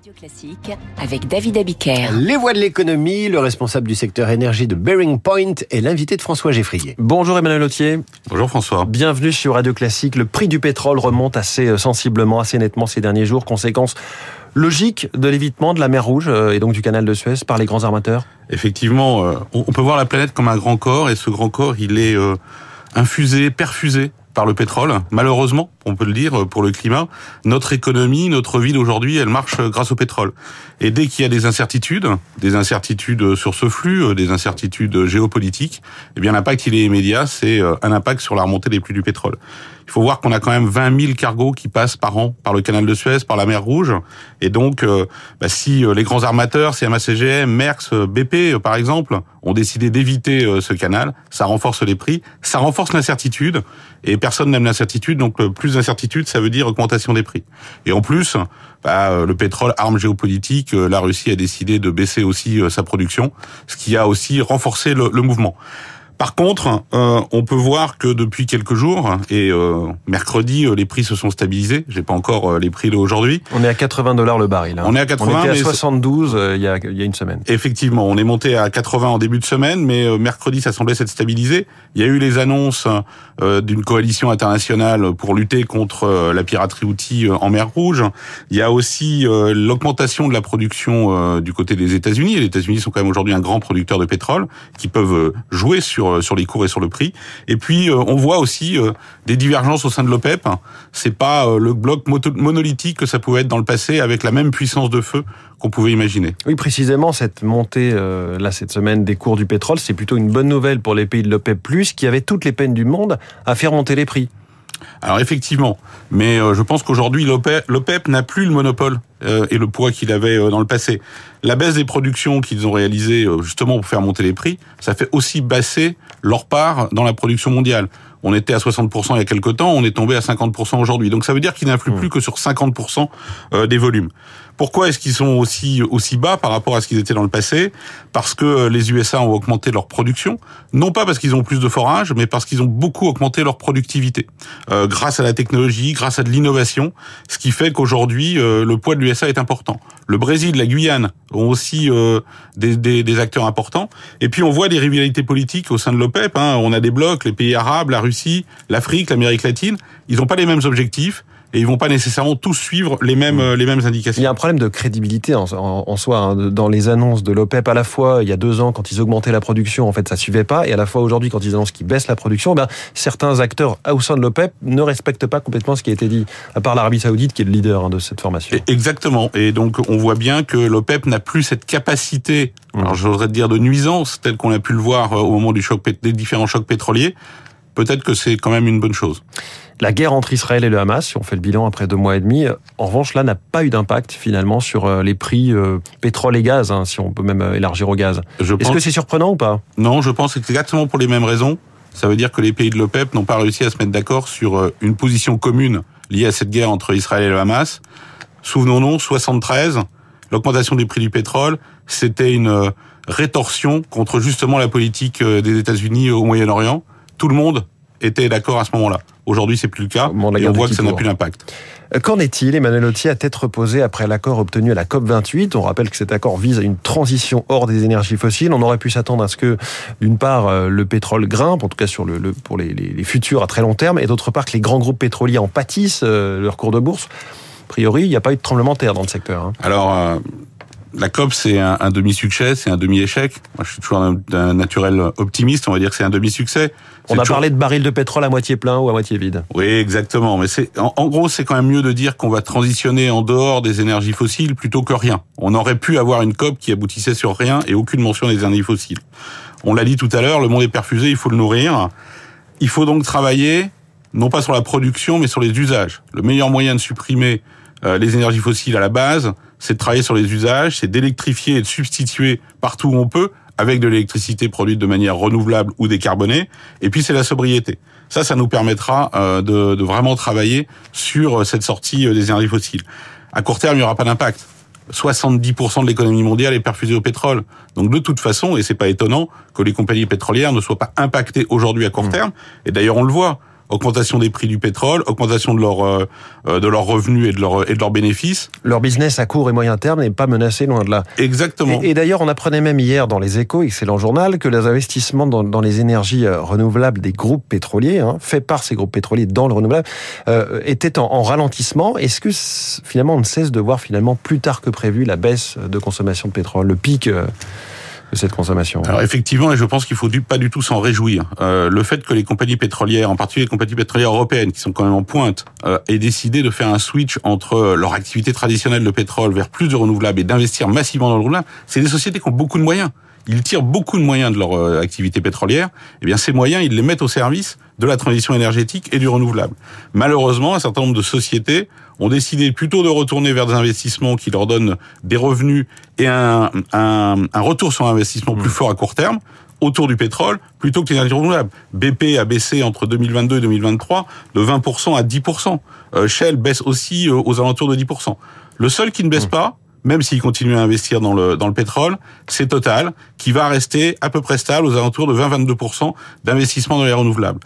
Radio Classique avec David Abiker. Les voix de l'économie, le responsable du secteur énergie de Bearing Point est l'invité de François Geffrier. Bonjour Emmanuel Autier. Bonjour François. Bienvenue sur Radio Classique. Le prix du pétrole remonte assez euh, sensiblement, assez nettement ces derniers jours. Conséquence logique de l'évitement de la mer Rouge euh, et donc du canal de Suez par les grands armateurs? Effectivement, euh, on peut voir la planète comme un grand corps et ce grand corps, il est infusé, perfusé par le pétrole. Malheureusement, on peut le dire, pour le climat, notre économie, notre vie d'aujourd'hui, elle marche grâce au pétrole. Et dès qu'il y a des incertitudes, des incertitudes sur ce flux, des incertitudes géopolitiques, eh bien l'impact il est immédiat, c'est un impact sur la remontée des prix du pétrole. Il faut voir qu'on a quand même 20 000 cargos qui passent par an par le canal de Suez, par la mer Rouge. Et donc, bah, si les grands armateurs, CMA CGM, Merckx, BP par exemple, ont décidé d'éviter ce canal, ça renforce les prix, ça renforce l'incertitude. Et personne n'aime l'incertitude, donc plus d'incertitude, ça veut dire augmentation des prix. Et en plus, bah, le pétrole, arme géopolitique, la Russie a décidé de baisser aussi sa production, ce qui a aussi renforcé le, le mouvement. Par contre, euh, on peut voir que depuis quelques jours et euh, mercredi, les prix se sont stabilisés. J'ai pas encore les prix d'aujourd'hui. On est à 80 dollars le baril. Hein. On est à 80. On était à 72 euh, il, y a, il y a une semaine. Effectivement, on est monté à 80 en début de semaine, mais mercredi, ça semblait s'être stabilisé. Il y a eu les annonces d'une coalition internationale pour lutter contre la piraterie outil en mer Rouge. Il y a aussi l'augmentation de la production du côté des États-Unis. Les États-Unis sont quand même aujourd'hui un grand producteur de pétrole qui peuvent jouer sur sur les cours et sur le prix. Et puis on voit aussi des divergences au sein de l'OPEP. C'est pas le bloc monolithique que ça pouvait être dans le passé avec la même puissance de feu qu'on pouvait imaginer. Oui, précisément cette montée euh, là cette semaine des cours du pétrole, c'est plutôt une bonne nouvelle pour les pays de l'OPEP+ qui avaient toutes les peines du monde à faire monter les prix. Alors effectivement, mais je pense qu'aujourd'hui l'OPEP n'a plus le monopole et le poids qu'il avait dans le passé. La baisse des productions qu'ils ont réalisées justement pour faire monter les prix, ça fait aussi baisser leur part dans la production mondiale. On était à 60% il y a quelques temps, on est tombé à 50% aujourd'hui. Donc ça veut dire qu'ils n'influent plus que sur 50% des volumes. Pourquoi est-ce qu'ils sont aussi aussi bas par rapport à ce qu'ils étaient dans le passé Parce que les USA ont augmenté leur production, non pas parce qu'ils ont plus de forage, mais parce qu'ils ont beaucoup augmenté leur productivité euh, grâce à la technologie, grâce à de l'innovation, ce qui fait qu'aujourd'hui euh, le poids de l'USA est important. Le Brésil, la Guyane ont aussi euh, des, des, des, acteurs importants. Et puis on voit des rivalités politiques au sein de l'OPEP. Hein. On a des blocs, les pays arabes, la Russie, l'Afrique, l'Amérique latine. Ils n'ont pas les mêmes objectifs et ils vont pas nécessairement tous suivre les mêmes les mêmes indications. Il y a un problème de crédibilité en, en, en soi hein, dans les annonces de l'OPEP. À la fois, il y a deux ans, quand ils augmentaient la production, en fait, ça suivait pas, et à la fois aujourd'hui, quand ils annoncent qu'ils baissent la production, ben certains acteurs au sein de l'OPEP ne respectent pas complètement ce qui a été dit, à part l'Arabie Saoudite qui est le leader hein, de cette formation. Exactement. Et donc, on voit bien que l'OPEP n'a plus cette capacité, mmh. alors j'oserais dire de nuisance, telle qu'on a pu le voir au moment du choc des différents chocs pétroliers. Peut-être que c'est quand même une bonne chose la guerre entre Israël et le Hamas, si on fait le bilan après deux mois et demi, en revanche, là, n'a pas eu d'impact finalement sur les prix euh, pétrole et gaz, hein, si on peut même élargir au gaz. Est-ce pense... que c'est surprenant ou pas? Non, je pense que c'est exactement pour les mêmes raisons. Ça veut dire que les pays de l'OPEP n'ont pas réussi à se mettre d'accord sur une position commune liée à cette guerre entre Israël et le Hamas. Souvenons-nous, 73, l'augmentation des prix du pétrole, c'était une rétorsion contre justement la politique des États-Unis au Moyen-Orient. Tout le monde était d'accord à ce moment-là. Aujourd'hui, c'est plus le cas. Bon, et on voit que ça n'a plus d'impact. Qu'en est-il Emmanuel Autier a tête reposée après l'accord obtenu à la COP 28. On rappelle que cet accord vise à une transition hors des énergies fossiles. On aurait pu s'attendre à ce que, d'une part, le pétrole grimpe, en tout cas sur le, le pour les, les, les, futurs à très long terme, et d'autre part que les grands groupes pétroliers en pâtissent euh, leur cours de bourse. A priori, il n'y a pas eu de tremblement de terre dans le secteur. Hein. Alors. Euh la COP, c'est un, un demi-succès, c'est un demi-échec. Moi, je suis toujours un, un, naturel optimiste. On va dire que c'est un demi-succès. On a toujours... parlé de barils de pétrole à moitié plein ou à moitié vide. Oui, exactement. Mais c'est, en, en gros, c'est quand même mieux de dire qu'on va transitionner en dehors des énergies fossiles plutôt que rien. On aurait pu avoir une COP qui aboutissait sur rien et aucune mention des énergies fossiles. On l'a dit tout à l'heure, le monde est perfusé, il faut le nourrir. Il faut donc travailler, non pas sur la production, mais sur les usages. Le meilleur moyen de supprimer euh, les énergies fossiles à la base, c'est de travailler sur les usages, c'est d'électrifier et de substituer partout où on peut avec de l'électricité produite de manière renouvelable ou décarbonée. Et puis c'est la sobriété. Ça, ça nous permettra euh, de, de, vraiment travailler sur cette sortie euh, des énergies fossiles. À court terme, il n'y aura pas d'impact. 70% de l'économie mondiale est perfusée au pétrole. Donc de toute façon, et c'est pas étonnant que les compagnies pétrolières ne soient pas impactées aujourd'hui à court terme. Et d'ailleurs, on le voit augmentation des prix du pétrole, augmentation de leurs euh, de leurs revenus et de leurs et de leurs bénéfices. Leur business à court et moyen terme n'est pas menacé loin de là. Exactement. Et, et d'ailleurs, on apprenait même hier dans les Échos, excellent journal, que les investissements dans, dans les énergies euh, renouvelables des groupes pétroliers, hein, faits par ces groupes pétroliers dans le renouvelable, euh, étaient en, en ralentissement. Est-ce que finalement on ne cesse de voir finalement plus tard que prévu la baisse de consommation de pétrole, le pic euh, cette consommation Alors effectivement, et je pense qu'il faut du, pas du tout s'en réjouir. Euh, le fait que les compagnies pétrolières, en particulier les compagnies pétrolières européennes, qui sont quand même en pointe, euh, aient décidé de faire un switch entre leur activité traditionnelle de pétrole vers plus de renouvelables et d'investir massivement dans le renouvelable, c'est des sociétés qui ont beaucoup de moyens. Ils tirent beaucoup de moyens de leur euh, activité pétrolière. Eh bien, ces moyens, ils les mettent au service de la transition énergétique et du renouvelable. Malheureusement, un certain nombre de sociétés ont décidé plutôt de retourner vers des investissements qui leur donnent des revenus et un, un, un retour sur investissement plus fort à court terme autour du pétrole plutôt que l'énergie renouvelable. BP a baissé entre 2022 et 2023 de 20% à 10%. Euh, Shell baisse aussi euh, aux alentours de 10%. Le seul qui ne baisse pas, même s'il continue à investir dans le, dans le pétrole, c'est Total, qui va rester à peu près stable aux alentours de 20-22% d'investissement dans les renouvelables.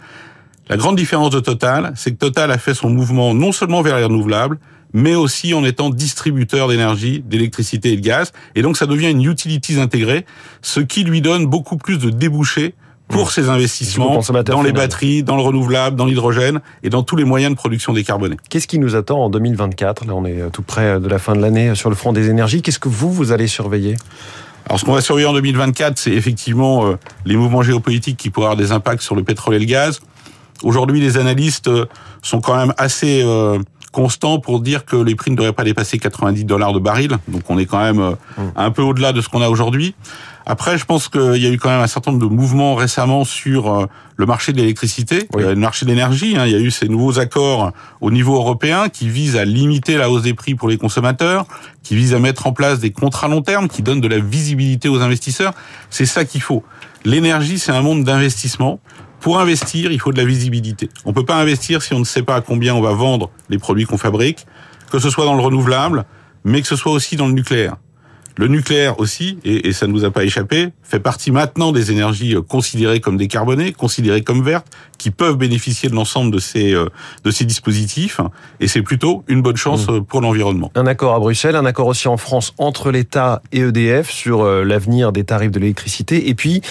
La grande différence de Total, c'est que Total a fait son mouvement non seulement vers les renouvelables, mais aussi en étant distributeur d'énergie, d'électricité et de gaz. Et donc ça devient une utilities intégrée, ce qui lui donne beaucoup plus de débouchés pour ses investissements dans les batteries, dans le renouvelable, dans l'hydrogène et dans tous les moyens de production décarbonée. Qu'est-ce qui nous attend en 2024 Là, on est tout près de la fin de l'année sur le front des énergies. Qu'est-ce que vous, vous allez surveiller? Alors, ce qu'on va surveiller en 2024, c'est effectivement euh, les mouvements géopolitiques qui pourraient avoir des impacts sur le pétrole et le gaz. Aujourd'hui, les analystes euh, sont quand même assez euh, constants pour dire que les prix ne devraient pas dépasser 90 dollars de baril. Donc, on est quand même euh, un peu au-delà de ce qu'on a aujourd'hui. Après, je pense qu'il y a eu quand même un certain nombre de mouvements récemment sur euh, le marché de l'électricité, Oui. le marché de l'énergie. hein. Il y a eu ces nouveaux accords au niveau européen qui visent à limiter la hausse des prix pour les consommateurs, qui visent à mettre en place des contrats long terme qui donnent de la visibilité aux investisseurs. C'est ça qu'il faut. L'énergie, c'est un monde d'investissement. Pour investir, il faut de la visibilité. On peut pas investir si on ne sait pas à combien on va vendre les produits qu'on fabrique, que ce soit dans le renouvelable, mais que ce soit aussi dans le nucléaire. Le nucléaire aussi, et, et ça ne nous a pas échappé, fait partie maintenant des énergies euh, considérées comme décarbonées, considérées comme vertes, qui peuvent bénéficier de l'ensemble de ces euh, de ces dispositifs, et c'est plutôt une bonne chance euh, pour l'environnement. Un accord à Bruxelles, un accord aussi en France entre l'État et EDF sur l'avenir des tarifs de l'électricité, et puis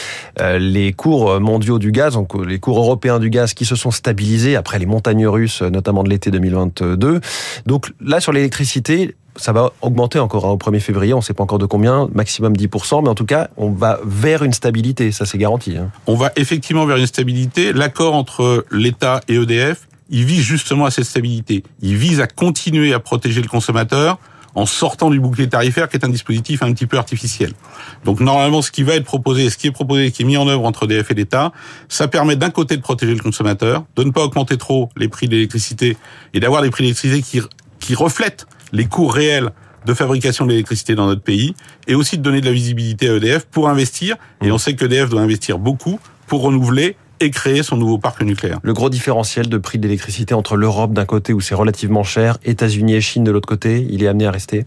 euh, les cours mondiaux du gaz, donc les cours européens du gaz qui se sont stabilisés après les montagnes russes, notamment de l'été 2022. Donc là, sur l'électricité, ça va augmenter encore hein, au 1er février, on ne sait pas encore de combien, maximum 10%, mais en tout cas, on va vers une stabilité, ça c'est garanti. hein. On va effectivement vers une stabilité. L'accord entre l'État et EDF, il vise justement à cette stabilité. Il vise à continuer à protéger le consommateur en sortant du bouclier tarifaire, qui est un dispositif un petit peu artificiel. Donc normalement, ce qui va être proposé, ce qui est proposé, qui est mis en œuvre entre EDF et l'État, ça permet d'un côté de protéger le consommateur, de ne pas augmenter trop les prix de l'électricité et d'avoir des prix d'électricité qui, qui reflètent les coûts réels de fabrication de l'électricité dans notre pays, et aussi de donner de la visibilité à EDF pour investir. Et on sait qu'EDF doit investir beaucoup pour renouveler et créer son nouveau parc nucléaire. Le gros différentiel de prix de l'électricité entre l'Europe d'un côté où c'est relativement cher, États-Unis et Chine de l'autre côté, il est amené à rester?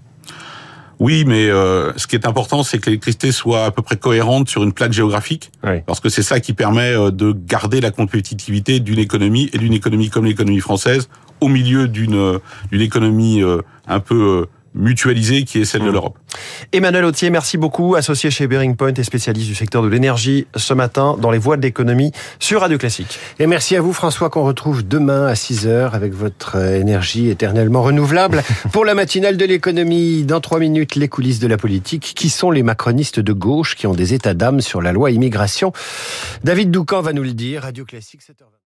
Oui, mais euh, ce qui est important, c'est que l'électricité soit à peu près cohérente sur une plaque géographique, Oui. parce que c'est ça qui permet euh, de garder la compétitivité d'une économie et d'une économie comme l'économie française au milieu d'une euh, d'une économie euh, un peu euh, mutualisée qui est celle de Mmh. l'Europe. Emmanuel Autier, merci beaucoup, associé chez Bearing Point et spécialiste du secteur de l'énergie ce matin dans les voies de l'économie sur Radio Classique. Et merci à vous François qu'on retrouve demain à 6h avec votre énergie éternellement renouvelable. Pour la matinale de l'économie, dans trois minutes, les coulisses de la politique. Qui sont les macronistes de gauche qui ont des états d'âme sur la loi immigration? David Doucan va nous le dire. Radio Classique 7h20.